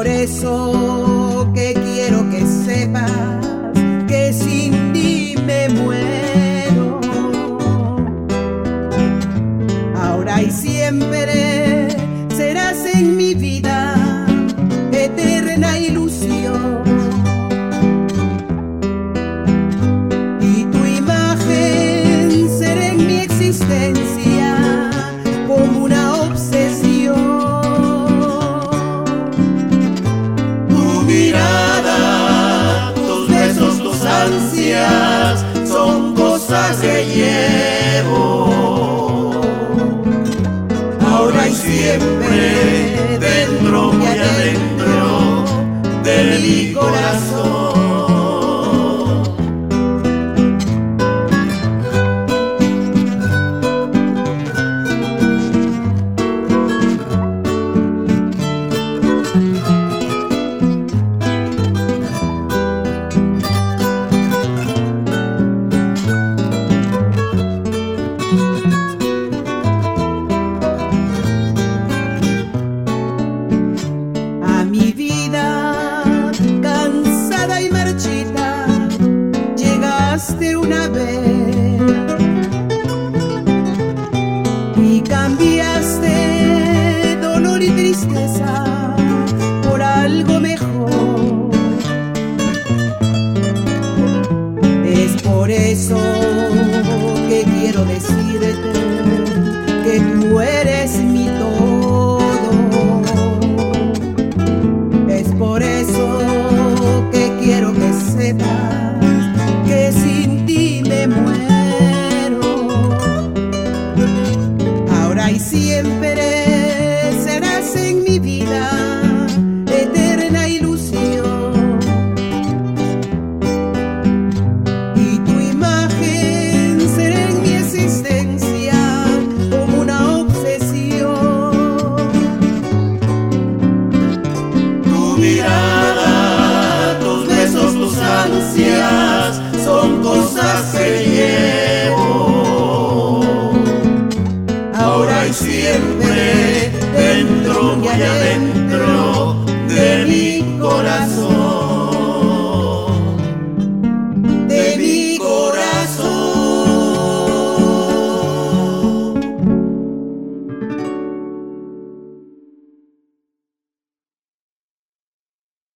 por eso que quiero que sepas que sin ti me muero. Ahora y siempre serás en mi vida son cosas que llevo. Ahora y siempre, dentro, muy adentro de que quiero decirte son cosas que llevo. Ahora y siempre, dentro, muy adentro de mi corazón.